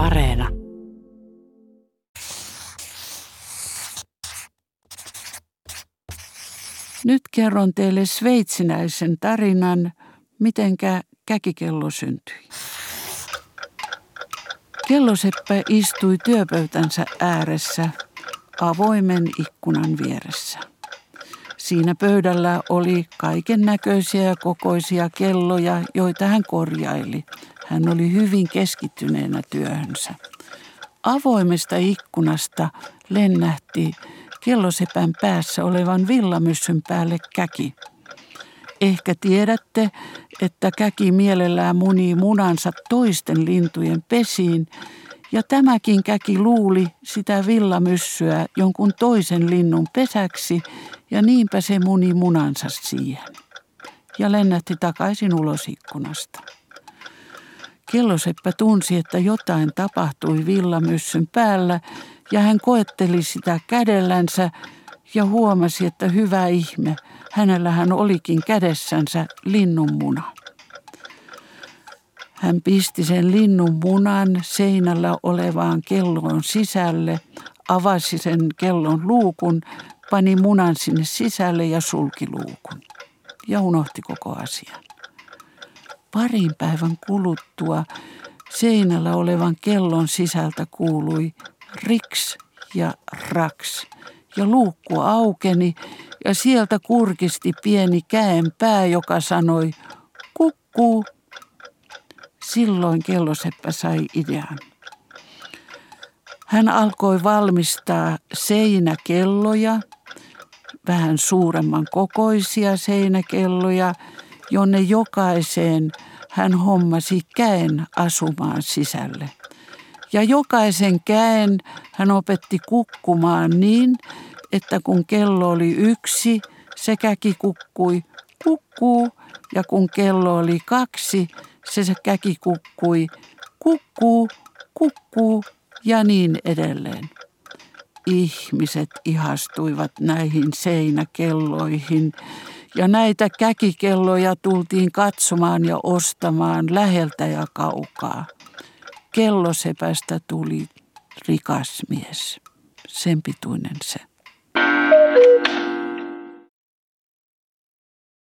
Areena. Nyt kerron teille sveitsinäisen tarinan, mitenkä käkikello syntyi. Kelloseppä istui työpöytänsä ääressä avoimen ikkunan vieressä. Siinä pöydällä oli kaiken näköisiä ja kokoisia kelloja, joita hän korjaili. Hän oli hyvin keskittyneenä työhönsä. Avoimesta ikkunasta lennähti kellosepän päässä olevan villamyssyn päälle käki. Ehkä tiedätte, että käki mielellään munii munansa toisten lintujen pesiin, ja tämäkin käki luuli sitä villamyssyä jonkun toisen linnun pesäksi, ja niinpä se muni munansa siihen. Ja lennähti takaisin ulos ikkunasta. Kelloseppä tunsi, että jotain tapahtui villamyssyn päällä, ja hän koetteli sitä kädellänsä ja huomasi, että hyvä ihme, hänellä hän olikin kädessänsä linnunmuna. Hän pisti sen linnun munan seinällä olevaan kelloon sisälle, avasi sen kellon luukun, pani munan sinne sisälle ja sulki luukun. Ja unohti koko asian. Parin päivän kuluttua seinällä olevan kellon sisältä kuului riks ja raks. Ja luukku aukeni ja sieltä kurkisti pieni käen pää, joka sanoi kukkuu. Silloin kelloseppä sai idean. Hän alkoi valmistaa seinäkelloja, vähän suuremman kokoisia seinäkelloja, jonne jokaiseen hän hommasi käen asumaan sisälle. Ja jokaisen käen hän opetti kukkumaan niin, että kun kello oli yksi, se käki kukkui kukkuu, ja kun kello oli kaksi, se, käki kukkui kukkuu, kukkuu ja niin edelleen. Ihmiset ihastuivat näihin seinäkelloihin ja näitä käkikelloja tultiin katsomaan ja ostamaan läheltä ja kaukaa. Kellosepästä tuli rikas mies, sen pituinen se.